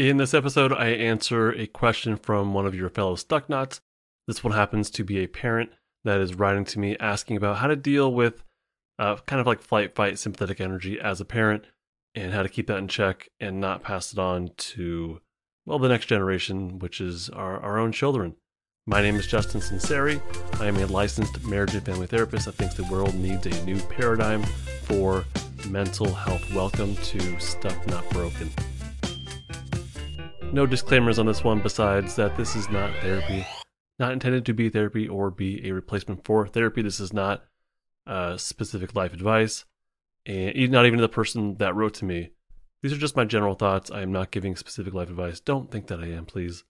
In this episode, I answer a question from one of your fellow Stucknuts. This one happens to be a parent that is writing to me asking about how to deal with uh, kind of like flight, fight, sympathetic energy as a parent and how to keep that in check and not pass it on to, well, the next generation, which is our, our own children. My name is Justin Sunseri. I am a licensed marriage and family therapist that thinks the world needs a new paradigm for mental health. Welcome to Stuck Not Broken. No disclaimers on this one besides that this is not therapy, not intended to be therapy or be a replacement for therapy. This is not uh, specific life advice, and not even the person that wrote to me. These are just my general thoughts. I am not giving specific life advice. Don't think that I am, please.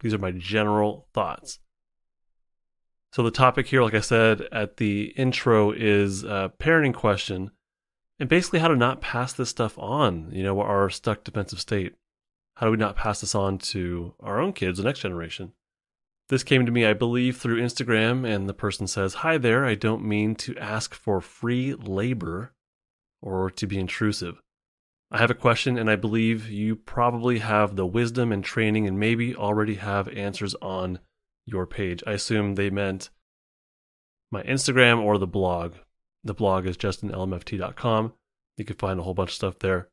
These are my general thoughts. So the topic here, like I said at the intro, is a parenting question, and basically how to not pass this stuff on. You know, our stuck defensive state. How do we not pass this on to our own kids, the next generation? This came to me, I believe, through Instagram, and the person says, Hi there, I don't mean to ask for free labor or to be intrusive. I have a question, and I believe you probably have the wisdom and training and maybe already have answers on your page. I assume they meant my Instagram or the blog. The blog is justinlmft.com. You can find a whole bunch of stuff there.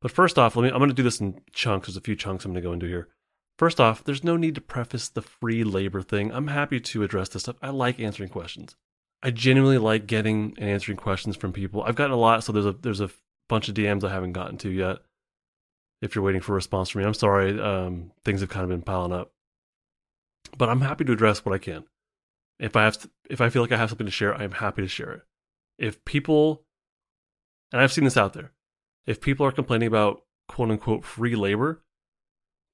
But first off, let me I'm going to do this in chunks. There's a few chunks I'm going to go into here. First off, there's no need to preface the free labor thing. I'm happy to address this stuff. I like answering questions. I genuinely like getting and answering questions from people. I've gotten a lot, so there's a there's a bunch of DMs I haven't gotten to yet. If you're waiting for a response from me, I'm sorry. Um, things have kind of been piling up, but I'm happy to address what I can. If I have, to, if I feel like I have something to share, I am happy to share it. If people, and I've seen this out there, if people are complaining about quote unquote free labor,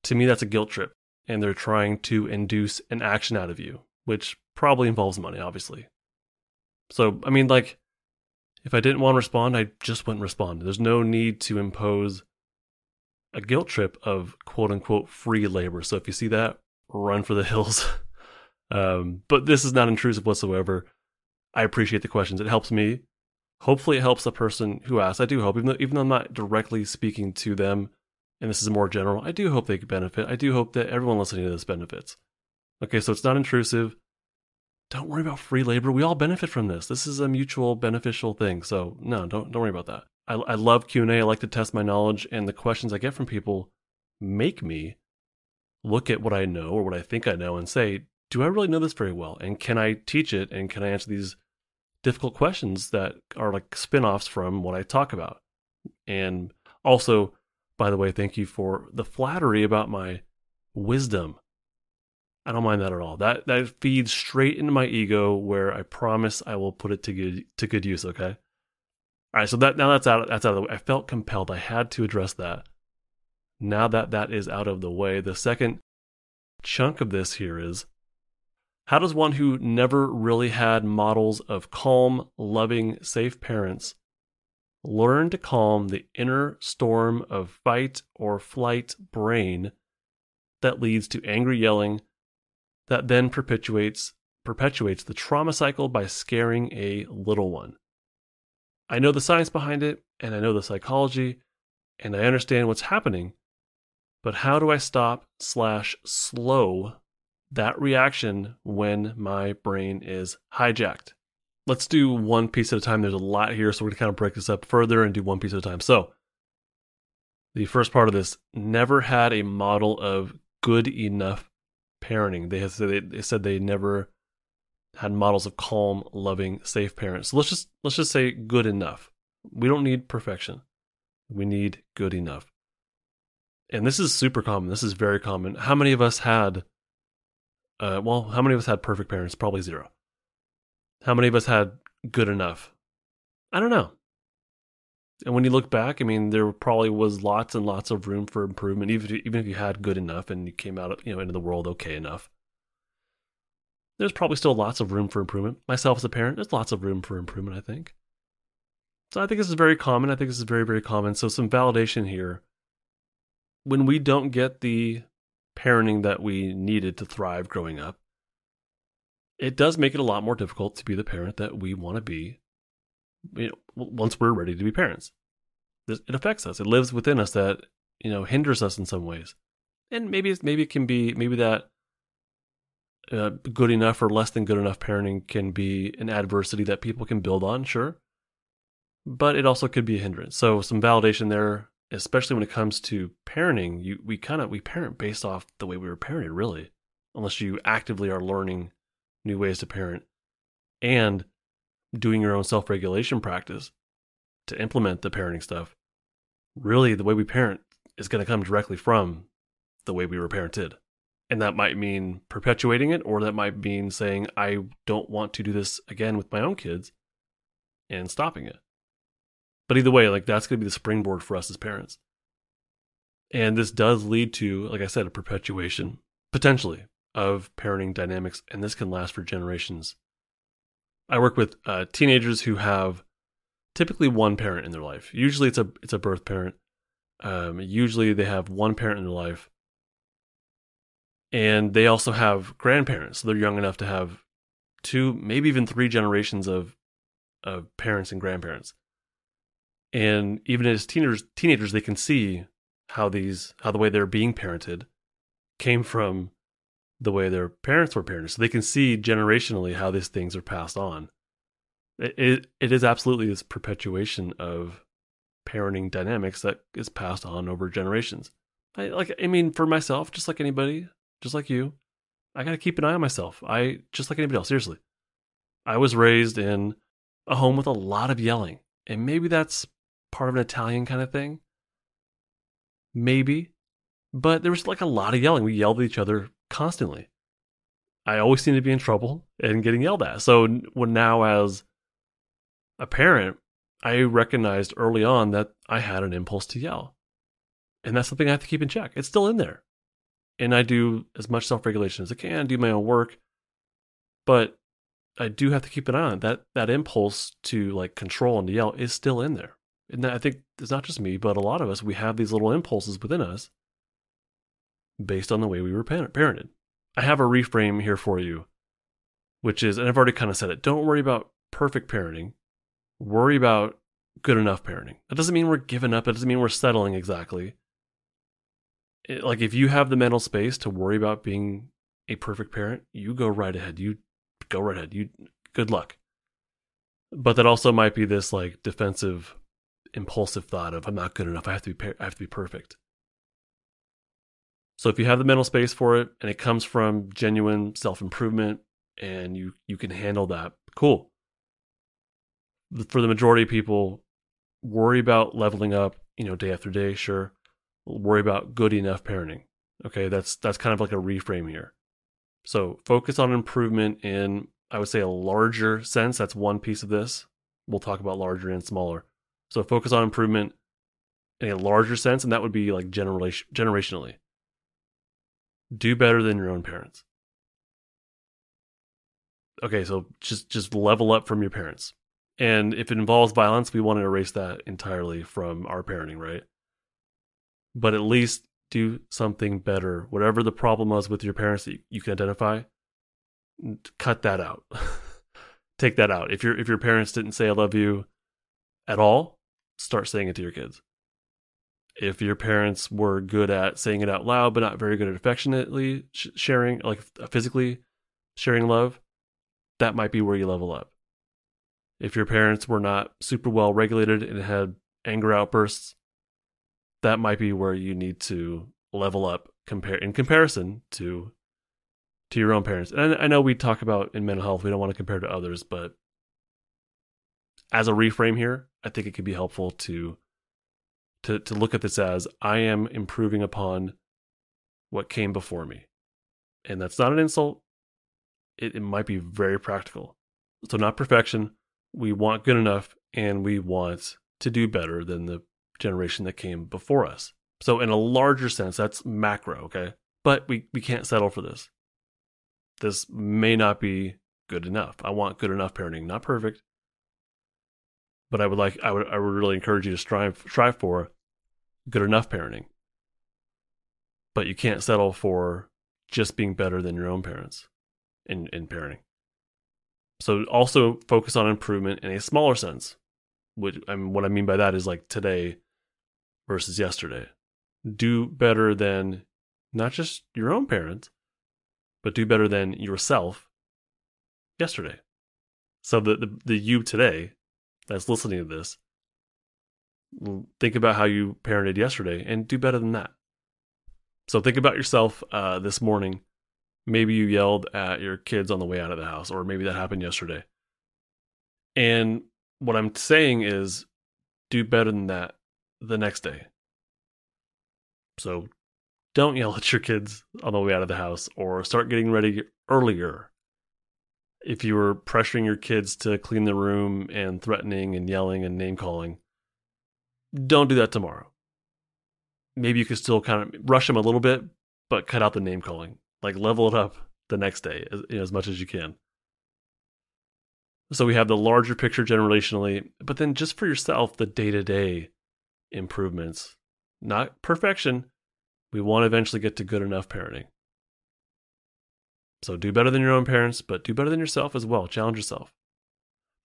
to me that's a guilt trip and they're trying to induce an action out of you, which probably involves money, obviously. So, I mean, like, if I didn't want to respond, I just wouldn't respond. There's no need to impose a guilt trip of quote unquote free labor. So if you see that, run for the hills. um, but this is not intrusive whatsoever. I appreciate the questions. It helps me hopefully it helps the person who asks. I do hope, even though, even though I'm not directly speaking to them, and this is more general, I do hope they benefit. I do hope that everyone listening to this benefits. Okay, so it's not intrusive. Don't worry about free labor. We all benefit from this. This is a mutual beneficial thing. So no, don't don't worry about that. I, I love Q and A. I like to test my knowledge, and the questions I get from people make me look at what I know or what I think I know and say, do I really know this very well? And can I teach it? And can I answer these difficult questions that are like spin-offs from what I talk about. And also, by the way, thank you for the flattery about my wisdom. I don't mind that at all. That that feeds straight into my ego where I promise I will put it to good to good use, okay? All right, so that now that's out that's out of the way. I felt compelled. I had to address that. Now that that is out of the way, the second chunk of this here is how does one who never really had models of calm, loving, safe parents learn to calm the inner storm of fight or flight brain that leads to angry yelling that then perpetuates perpetuates the trauma cycle by scaring a little one. I know the science behind it and I know the psychology and I understand what's happening, but how do I stop slash slow that reaction when my brain is hijacked. Let's do one piece at a time. There's a lot here, so we're going to kind of break this up further and do one piece at a time. So, the first part of this never had a model of good enough parenting. They, said they said they never had models of calm, loving, safe parents. So let's just let's just say good enough. We don't need perfection. We need good enough. And this is super common. This is very common. How many of us had uh, well, how many of us had perfect parents? Probably zero. How many of us had good enough? I don't know. And when you look back, I mean, there probably was lots and lots of room for improvement, even if even if you had good enough and you came out, you know, into the world okay enough. There's probably still lots of room for improvement. Myself as a parent, there's lots of room for improvement. I think. So I think this is very common. I think this is very very common. So some validation here. When we don't get the parenting that we needed to thrive growing up, it does make it a lot more difficult to be the parent that we want to be you know, once we're ready to be parents. It affects us. It lives within us that you know, hinders us in some ways. And maybe maybe it can be maybe that uh, good enough or less than good enough parenting can be an adversity that people can build on, sure. But it also could be a hindrance. So some validation there, especially when it comes to parenting. You we kind of we parent based off the way we were parented, really, unless you actively are learning new ways to parent and doing your own self regulation practice to implement the parenting stuff. Really, the way we parent is going to come directly from the way we were parented. And that might mean perpetuating it, or that might mean saying, I don't want to do this again with my own kids and stopping it. But either way, like that's going to be the springboard for us as parents. And this does lead to, like I said, a perpetuation, potentially, of parenting dynamics. And this can last for generations. I work with uh, teenagers who have typically one parent in their life. Usually it's a it's a birth parent. Um, usually they have one parent in their life and they also have grandparents. So they're young enough to have two, maybe even three generations of of parents and grandparents. And even as teenagers, teenagers, they can see how these, how the way they're being parented, came from the way their parents were parented. So they can see generationally how these things are passed on. It, it, it is absolutely this perpetuation of parenting dynamics that is passed on over generations. I like I mean for myself just like anybody just like you, I got to keep an eye on myself. I just like anybody else. Seriously, I was raised in a home with a lot of yelling, and maybe that's part of an Italian kind of thing. Maybe, but there was like a lot of yelling. We yelled at each other constantly. I always seemed to be in trouble and getting yelled at. So when now as a parent, I recognized early on that I had an impulse to yell. And that's something I have to keep in check. It's still in there and I do as much self regulation as I can, do my own work, but I do have to keep an eye on it. that that impulse to like control and to yell is still in there. And I think it's not just me, but a lot of us we have these little impulses within us based on the way we were parented. I have a reframe here for you, which is, and I've already kind of said it. Don't worry about perfect parenting. Worry about good enough parenting. That doesn't mean we're giving up. It doesn't mean we're settling exactly like if you have the mental space to worry about being a perfect parent, you go right ahead. You go right ahead. You good luck. But that also might be this like defensive, impulsive thought of I'm not good enough. I have to be I have to be perfect. So if you have the mental space for it and it comes from genuine self improvement and you you can handle that, cool. For the majority of people, worry about leveling up, you know, day after day, sure worry about good enough parenting. Okay, that's that's kind of like a reframe here. So focus on improvement in I would say a larger sense. That's one piece of this. We'll talk about larger and smaller. So focus on improvement in a larger sense, and that would be like generation generationally. Do better than your own parents. Okay, so just just level up from your parents. And if it involves violence, we want to erase that entirely from our parenting, right? but at least do something better. Whatever the problem was with your parents that you can identify, cut that out. Take that out. If your if your parents didn't say I love you at all, start saying it to your kids. If your parents were good at saying it out loud but not very good at affectionately sharing like uh, physically sharing love, that might be where you level up. If your parents were not super well regulated and had anger outbursts, that might be where you need to level up compare in comparison to to your own parents. And I know we talk about in mental health, we don't want to compare to others, but as a reframe here, I think it could be helpful to to to look at this as I am improving upon what came before me. And that's not an insult. It, it might be very practical. So not perfection. We want good enough and we want to do better than the generation that came before us. So, in a larger sense, that's macro, okay? But we, we can't settle for this. This may not be good enough. I want good enough parenting, not perfect. But I would like I would I would really encourage you to strive strive for good enough parenting. But you can't settle for just being better than your own parents in, in parenting. So also focus on improvement in a smaller sense. Which I mean, what I mean by that is like today, versus yesterday. do better than not just your own parents, but do better than yourself yesterday. So the, the, the you today that's listening to this, think about how you parented yesterday and do better than that. So think about yourself uh, this morning. Maybe you yelled at your kids on the way out of the house, or maybe that happened yesterday. And what I'm saying is do better than that the next day. So don't yell at your kids on the way out of the house or start getting ready earlier. If you were pressuring your kids to clean the room and threatening and yelling and name calling, don't do that tomorrow. Maybe you could still kind of rush them a little bit, but cut out the name calling. Like level it up the next day as, you know, as much as you can. So we have the larger picture generationally, but then just for yourself, the day to day improvements. Not perfection. We want to eventually get to good enough parenting. So do better than your own parents, but do better than yourself as well. Challenge yourself.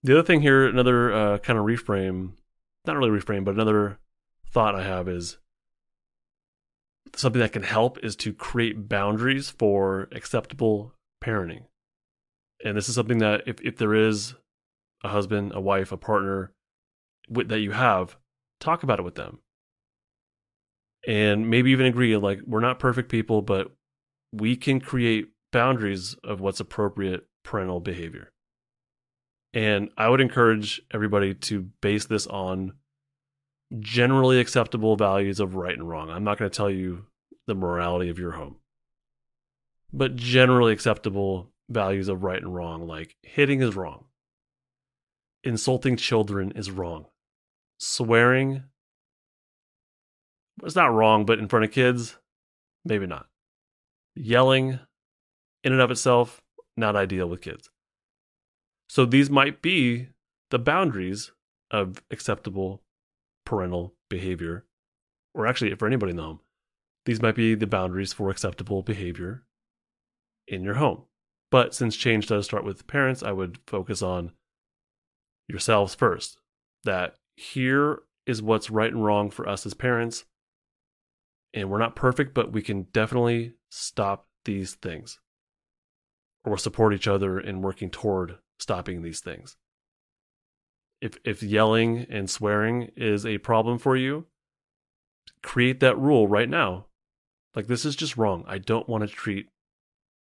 The other thing here, another uh, kind of reframe, not really reframe, but another thought I have is something that can help is to create boundaries for acceptable parenting. And this is something that if, if there is a husband, a wife, a partner that you have, talk about it with them. And maybe even agree like we're not perfect people, but we can create boundaries of what's appropriate parental behavior. And I would encourage everybody to base this on generally acceptable values of right and wrong. I'm not going to tell you the morality of your home, but generally acceptable values of right and wrong, like hitting is wrong, insulting children is wrong, swearing it's not wrong, but in front of kids, maybe not. Yelling in and of itself, not ideal with kids. So these might be the boundaries of acceptable parental behavior, or actually for anybody in the home. These might be the boundaries for acceptable behavior in your home. But since change does start with parents, I would focus on yourselves first. That here is what's right and wrong for us as parents and we're not perfect, but we can definitely stop these things or support each other in working toward stopping these things. If if yelling and swearing is a problem for you, create that rule right now. Like this is just wrong. I don't want to treat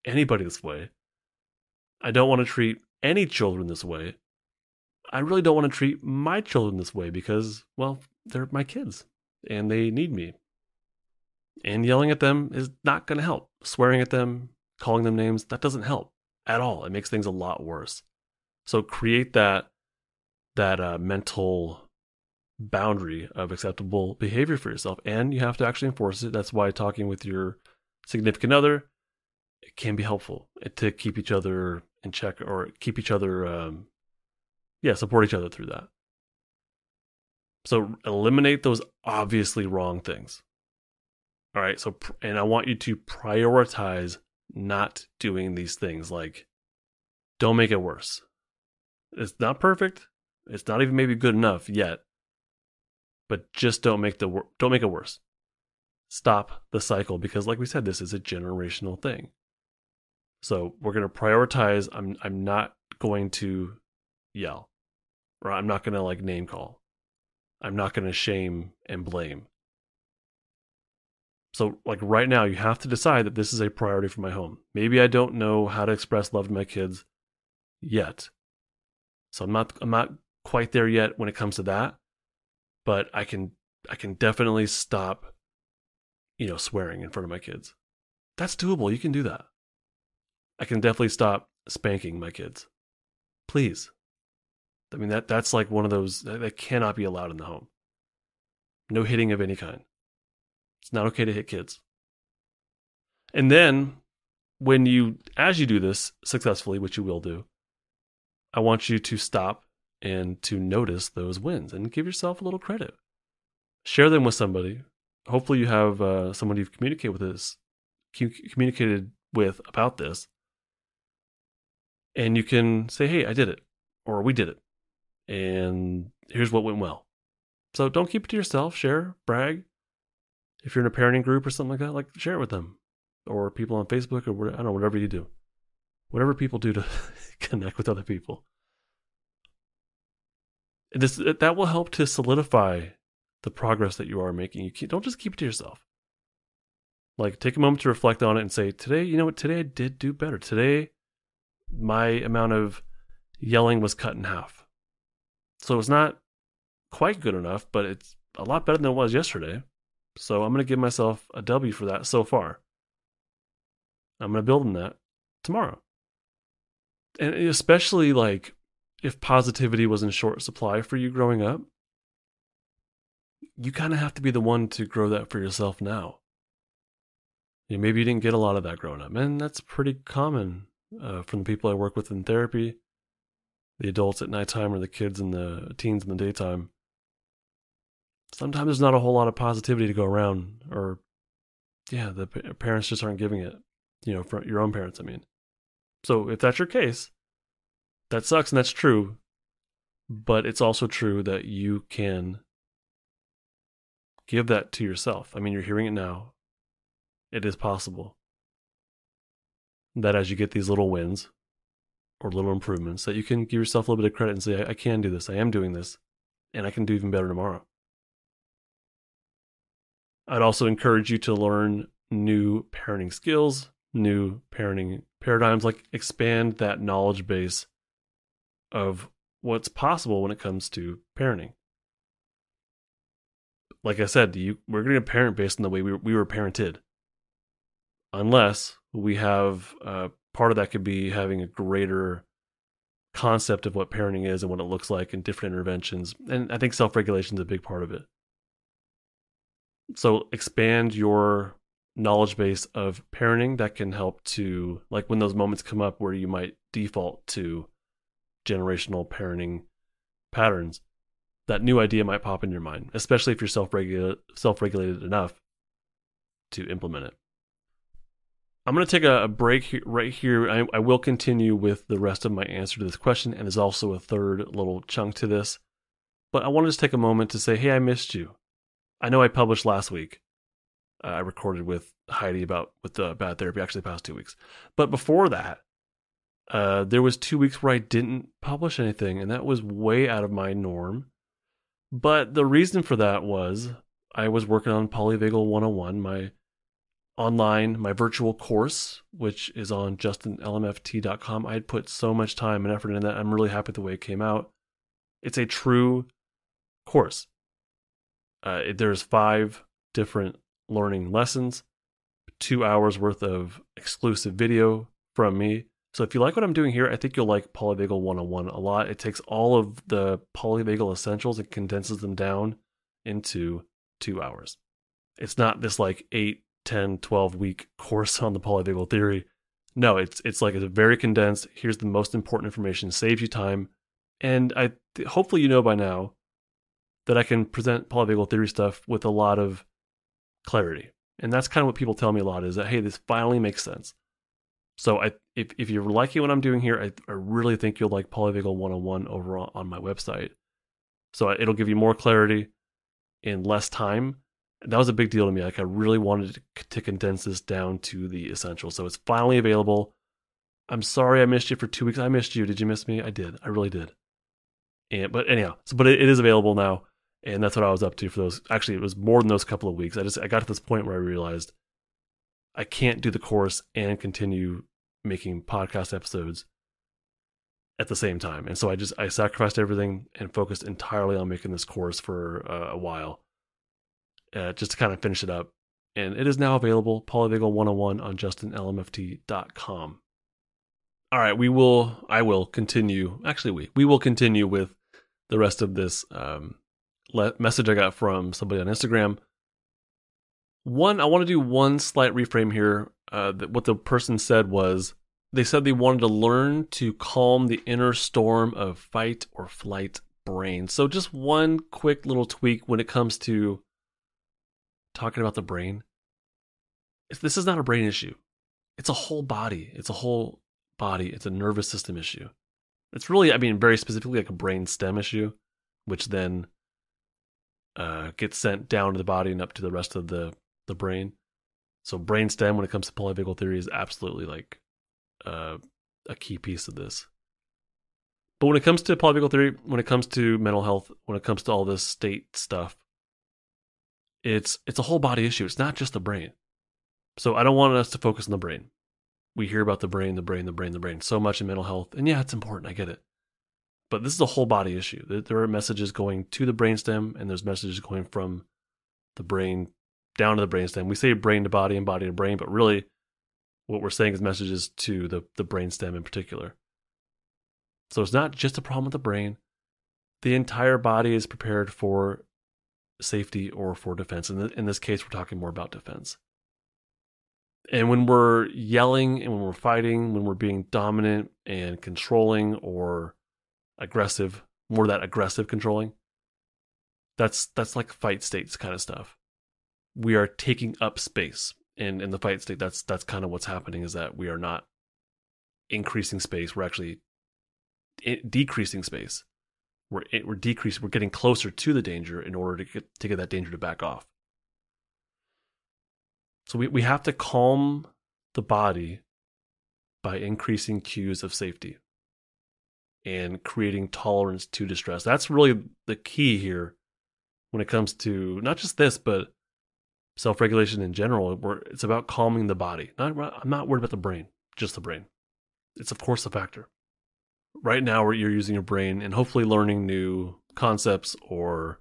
anybody this way. I don't want to treat any children this way. I really don't want to treat my children this way because, well, they're my kids and they need me and yelling at them is not going to help. Swearing at them, calling them names, that doesn't help at all. It makes things a lot worse. So create that that uh, mental boundary of acceptable behavior for yourself, and you have to actually enforce it. That's why talking with your significant other it can be helpful to keep each other in check or keep each other, um, yeah, support each other through that. So eliminate those obviously wrong things. All right. So, and I want you to prioritize not doing these things. Like, don't make it worse. It's not perfect. It's not even maybe good enough yet. But just don't make the don't make it worse. Stop the cycle because, like we said, this is a generational thing. So we're to prioritize. I'm I'm not going to yell, or I'm not to like name call. I'm not to shame and blame. So, like right now, you have to decide that this is a priority for my home. Maybe I don't know how to express love to my kids yet. So I'm not I'm not quite there yet when it comes to that, but I can I can definitely stop you know swearing in front of my kids. That's doable. You can do that. I can definitely stop spanking my kids. Please. I mean that that's like one of those that cannot be allowed in the home. No hitting of any kind. It's not okay to hit kids. And then when you as you do this successfully, which you will do, I want you to stop and to notice those wins and give yourself a little credit. Share them with somebody. Hopefully, you have uh, someone you've communicated with this, communicated with about this, and you can say, "Hey, I did it," or "We did it," and here's what went well. So don't keep it to yourself. Share, brag, if you're in a parenting group or something like that, like share it with them or people on Facebook or whatever, I don't know, whatever you do. Whatever people do to connect with other people. This uh, that will help to solidify the progress that you are making. You don't just keep it to yourself. Like take a moment to reflect on it and say, today, you know what, today I did do better. Today my amount of yelling was cut in half. So it's not quite good enough, but it's a lot better than it was yesterday. So I'm going to give myself a W for that so far. I'm going to build on that tomorrow. And especially like if positivity was in short supply for you growing up, you kind of have to be the one to grow that for yourself now. You know, maybe you didn't get a lot of that growing up, and that's pretty common uh, from the people I work with in therapy, the adults at nighttime or the kids and the teens in the daytime. Sometimes there's not a whole lot of positivity to go around, or yeah, the parents just aren't giving it. You know, for your own parents, I mean. So if that's your case, that sucks and that's true. But it's also true that you can give that to yourself. I mean, you're hearing it now. It is possible that as you get these little wins or little improvements, that you can give yourself a little bit of credit and say, I, I can do this. I am doing this. And I can do even better tomorrow. I'd also encourage you to learn new parenting skills, new parenting paradigms, like expand that knowledge base of what's possible when it comes to parenting. Like I said, you, we're going to parent based on the way we, we were parented. Unless we have uh, part of that could be having a greater concept of what parenting is and what it looks like and different interventions. And I think self regulation is a big part of it. So expand your knowledge base of parenting that can help to, like, when those moments come up where you might default to generational parenting patterns, that new idea might pop in your mind, especially if you're self regulated enough to implement it. I'm going to take a, break right here. I, I, will continue with the rest of my answer to this question, and there's also a third little chunk to this. But I want to just take a moment to say, hey, I missed you. I know I published last week. Uh, I recorded with Heidi about with the bad therapy, actually the past two weeks. But before that, uh, there was two weeks where I didn't publish anything, and that was way out of my norm. But the reason for that was I was working on Polyvagal 101, my online, my virtual course, which is on justinlmft.com. I had put so much time and effort in that. I'm really happy with the way it came out. It's a true course. Uh, there's five different learning lessons, two hours worth of exclusive video from me. So if you like what I'm doing here, I think you'll like Polyvagal 101 a lot. It takes all of the polyvagal essentials and condenses them down into two hours. It's not this like eight 10, 12 week course on the polyvagal theory. No, it's it's like it's very condensed. Here's the most important information, saves you time. And I hopefully you know by now that I can present polyvagal theory stuff with a lot of clarity. And that's kind of what people tell me a lot is that hey, this finally makes sense. So I if if you're liking what I'm doing here, I, I really think you'll like Polyvagal 101 over on my website. So it'll give you more clarity in less time that was a big deal to me. Like I really wanted to, to condense this down to the essentials. So it's finally available. I'm sorry I missed you for two weeks. I missed you. Did you miss me? I did. I really did. And but anyhow, so but it, it is available now, and that's what I was up to for those. Actually, it was more than those couple of weeks. I just I got to this point where I realized I can't do the course and continue making podcast episodes at the same time. And so I just I sacrificed everything and focused entirely on making this course for uh, a while uh, just to kind of finish it up. And it is now available, Polyvagal 101 on justinlmft.com. All right, we will, I will continue. Actually, we, we will continue with the rest of this um, le- message I got from somebody on Instagram. One, I want to do one slight reframe here. Uh, that what the person said was they said they wanted to learn to calm the inner storm of fight or flight brain. So, just one quick little tweak when it comes to talking about the brain. This is not a brain issue. It's a whole body. It's a whole body. It's a nervous system issue. It's really, I mean, very specifically like a brain stem issue, which then uh, gets sent down to the body and up to the rest of the the brain. So brainstem when it comes to polyvagal theory is absolutely like uh, a key piece of this. But when it comes to polyvagal theory, when it comes to mental health, when it comes to all this state stuff, it's it's a whole body issue. It's not just the brain. So I don't want us to focus on the brain. We hear about the brain, the brain, the brain, the brain so much in mental health, and yeah, it's important. I get it. But this is a whole body issue. There are messages going to the brainstem, and there's messages going from the brain down to the brainstem. We say brain to body and body to brain, but really what we're saying is messages to the, the brainstem in particular. So it's not just a problem with the brain. The entire body is prepared for safety or for defense. The, in this case, we're talking more about defense. And when we're yelling and when we're fighting, when we're being dominant and controlling or aggressive, more that aggressive controlling, that's that's like fight states kind of stuff. We are taking up space. And in the fight state, that's that's kind of what's happening is that we are not increasing space. We're actually decreasing space we're we're decreasing we're getting closer to the danger in order to get to get that danger to back off so we, we have to calm the body by increasing cues of safety and creating tolerance to distress that's really the key here when it comes to not just this but self-regulation in general it's about calming the body i'm not worried about the brain just the brain it's of course a factor right now you're using your brain and hopefully learning new concepts or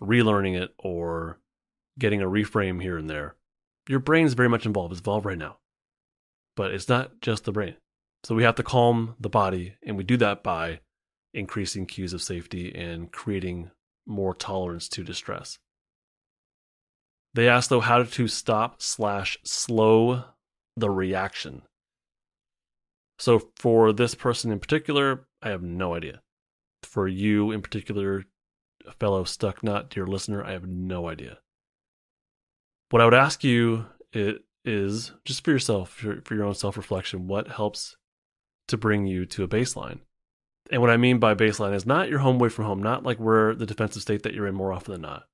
relearning it or getting a reframe here and there. Your brain's very much involved. It's involved right now. But it's not just the brain. So we have to calm the body, and we do that by increasing cues of safety and creating more tolerance to distress. They ask though how to stop slash slow the reaction. So for this person in particular, I have no idea. For you in particular, fellow stuck nut, dear listener, I have no idea. What I would ask you is just for yourself, for your own self reflection, what helps to bring you to a baseline? And what I mean by baseline is not your home away from home, not like where the defensive state that you're in more often than not.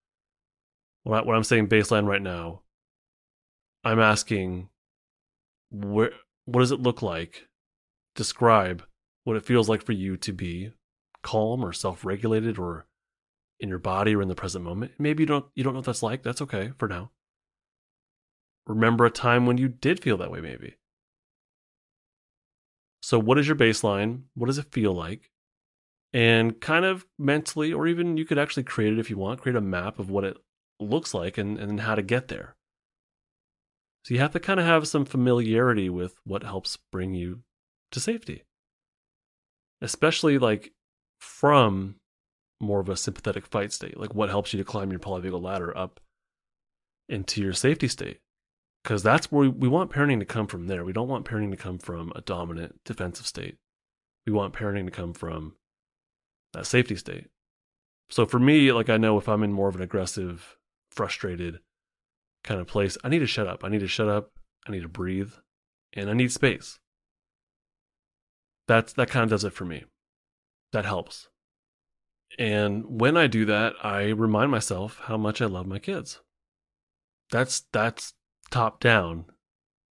What, I, am saying baseline right now, I'm asking where what does it look like describe what it feels like for you to be calm or self-regulated or in your body or in the present moment. Maybe you don't you don't know what that's like. That's okay for now. Remember a time when you did feel that way maybe. So what is your baseline? What does it feel like? And kind of mentally or even you could actually create it if you want, create a map of what it looks like and, and how to get there. So you have to kind of have some familiarity with what helps bring you to safety. Especially like from more of a sympathetic fight state, like what helps you to climb your polyvagal ladder up into your safety state. Because that's where we, want parenting to come from there. We don't want parenting to come from a dominant defensive state. We want parenting to come from that safety state. So for me, like I know if I'm in more of an aggressive, frustrated kind of place, I need to shut up. I need to shut up. I need to breathe and I need space that's that kind of does it for me. That helps. And when I do that, I remind myself how much I love my kids. That's that's top down.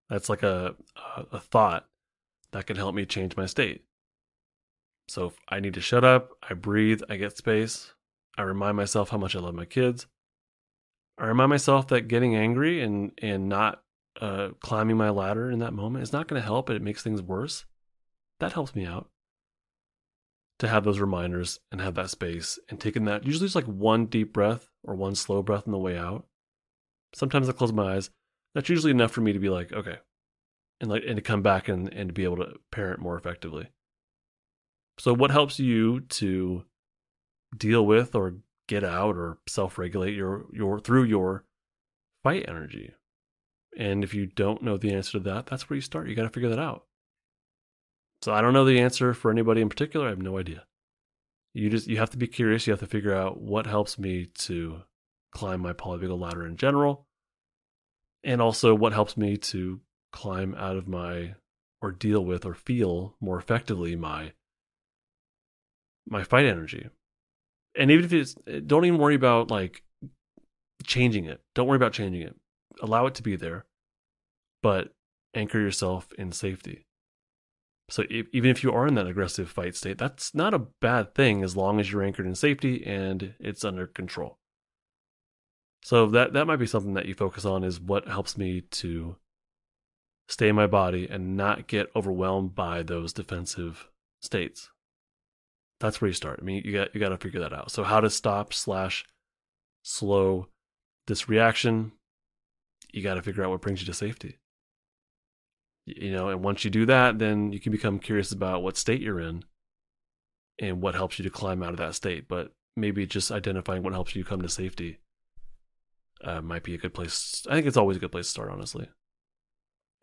That's like a a, thought that can help me change my state. So if I need to shut up, I breathe, I get space. I remind myself how much I love my kids. I remind myself that getting angry and and not uh, climbing my ladder in that moment is not going to help. It makes things worse that helps me out to have those reminders and have that space and taking that usually it's like one deep breath or one slow breath on the way out sometimes i close my eyes that's usually enough for me to be like okay and like and to come back and, and to be able to parent more effectively so what helps you to deal with or get out or self-regulate your your through your fight energy and if you don't know the answer to that that's where you start you got to figure that out so I don't know the answer for anybody in particular. I have no idea. You just you have to be curious. You have to figure out what helps me to climb my polyvagal ladder in general, and also what helps me to climb out of my or deal with or feel more effectively my my fight energy. And even if it's eh, don't even worry about like changing it. Don't worry about changing it. allow it to be there, but anchor yourself in safety. So if, even if you are in that aggressive fight state, that's not a bad thing as long as you're anchored in safety and it's under control. So that that might be something that you focus on is what helps me to stay in my body and not get overwhelmed by those defensive states. That's where you start. I mean, you got you got to figure that out. So how to stop slash slow this reaction? You got to figure out what brings you to safety. You know, and once you do that, then you can become curious about what state you're in and what helps you to climb out of that state. But maybe just identifying what helps you come to safety uh, might be a good place. I think it's always a good place to start, honestly.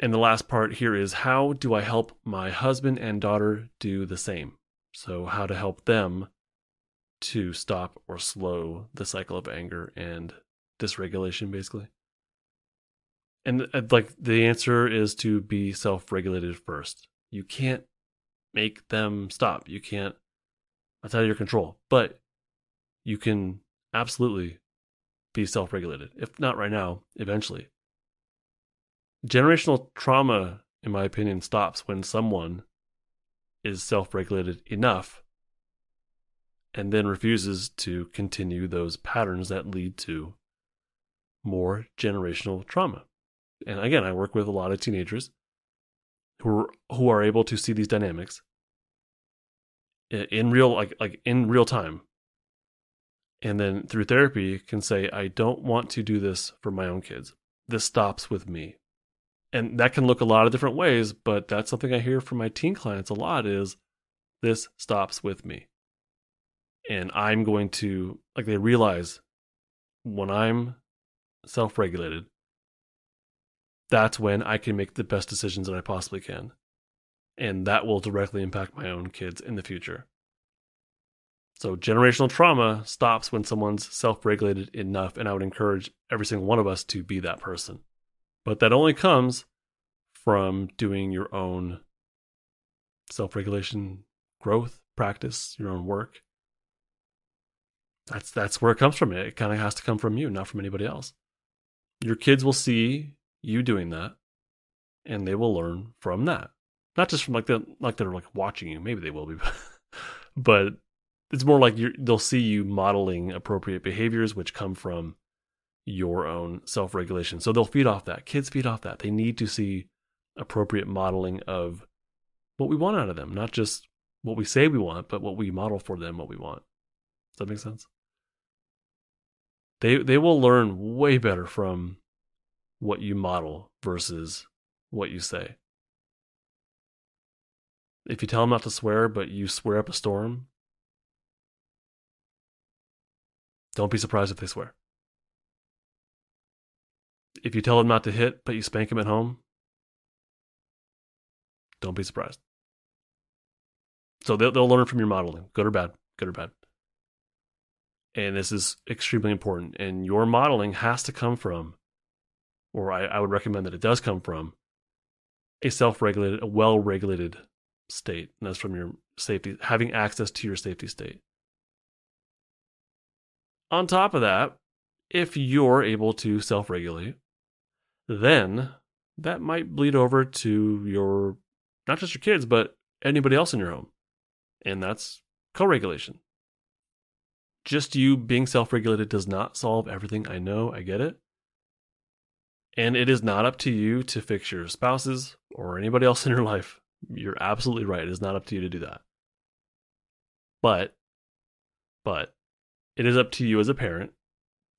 And the last part here is how do I help my husband and daughter do the same? So, how to help them to stop or slow the cycle of anger and dysregulation, basically. And uh, like the answer is to be self regulated first. You can't make them stop. You can't, that's out of your control. But you can absolutely be self regulated. If not right now, eventually. Generational trauma, in my opinion, stops when someone is self regulated enough and then refuses to continue those patterns that lead to more generational trauma. And again, I work with a lot of teenagers who are, who are able to see these dynamics in real like like in real time and then through therapy can say i don't want to do this for my own kids. This stops with me. And that can look a lot of different ways but that's something i hear from my teen clients a lot is this stops with me. And i'm going to like they realize when i'm self-regulated that's when i can make the best decisions that i possibly can. And that will directly impact my own kids in the future so generational trauma stops when someone's self-regulated enough and I would encourage every single one of us to be that person. But that only comes from doing your own self-regulation growth, practice, your own work. That's that's where it comes from. It kind of has to come from you, not from anybody else. Your kids will see you doing that and they will learn from that. Not just from like the like they're like watching you, maybe they will be but it's more like they'll see you modeling appropriate behaviors which come from your own self-regulation. So they'll feed off that. Kids feed off that. They need to see appropriate modeling of what we want out of them not just what we say we want but what we model for them what we want. Does that make sense? They they will learn way better from what you model versus what you say. If you tell them not to swear but you swear up a storm Don't be surprised if they swear. If you tell them not to hit, but you spank them at home, don't be surprised. So they'll, they'll learn from your modeling, good or bad, good or bad. And this is extremely important. And your modeling has to come from, or I, I would recommend that it does come from, a self regulated, a well regulated state. And that's from your safety, having access to your safety state. On top of that, if you're able to self regulate, then that might bleed over to your, not just your kids, but anybody else in your home. And that's co regulation. Just you being self regulated does not solve everything. I know, I get it. And it is not up to you to fix your spouses or anybody else in your life. You're absolutely right. It is not up to you to do that. But, but it is up to you as a parent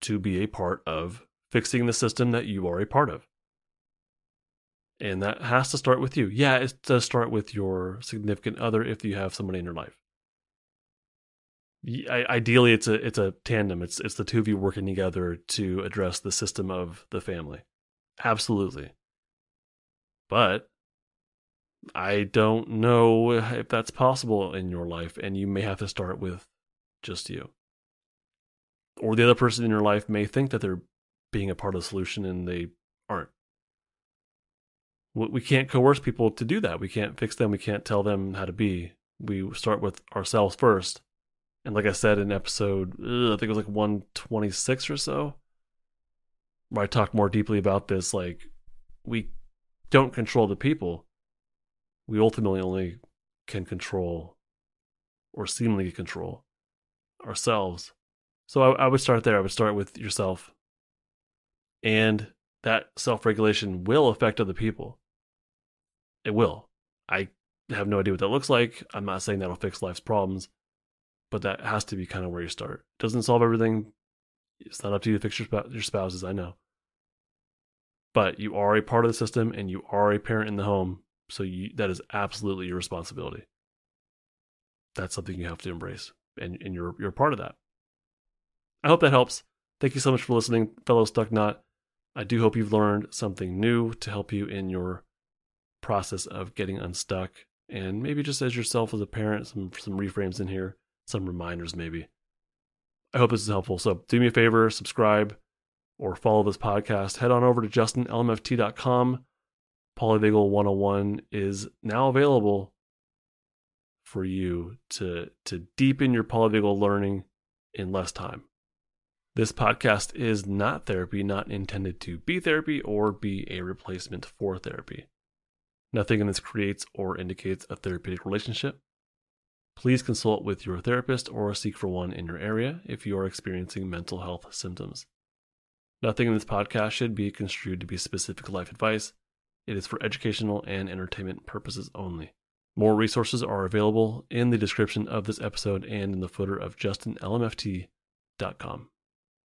to be a part of fixing the system that you are a part of. And that has to start with you. Yeah, it does start with your significant other if you have somebody in your life. Ideally, it's a it's a tandem. It's it's the two of you working together to address the system of the family. Absolutely. But I don't know if that's possible in your life, and you may have to start with just you or the other person in your life may think that they're being a part of the solution and they aren't. We can't coerce people to do that. We can't fix them. We can't tell them how to be. We start with ourselves first. And like I said in episode, ugh, I think it was like 126 or so, where I talk more deeply about this. Like, we don't control the people. We ultimately only can control or seemingly control ourselves. So I, I would start there. I would start with yourself. And that self regulation will affect other people. It will. I have no idea what that looks like. I'm not saying that'll fix life's problems, but that has to be kind of where you start. It doesn't solve everything. It's not up to you to fix your, sp- your spouses, I know. But you are a part of the system and you are a parent in the home. So you, that is absolutely your responsibility. That's something you have to embrace. And, and you're, you're part of that. I hope that helps. Thank you so much for listening, fellow Stuck Not. I do hope you've learned something new to help you in your process of getting unstuck. And maybe just as yourself as a parent, some some reframes in here, some reminders maybe. I hope this is helpful. So do me a favor, subscribe or follow this podcast. Head on over to justinlmft.com. Polyvagal 101 is now available for you to to deepen your polyvagal learning in less time. This podcast is not therapy, not intended to be therapy or be a replacement for therapy. Nothing in this creates or indicates a therapeutic relationship. Please consult with your therapist or seek for one in your area if you are experiencing mental health symptoms. Nothing in this podcast should be construed to be specific life advice. It is for educational and entertainment purposes only. More resources are available in the description of this episode and in the footer of justinlmft.com.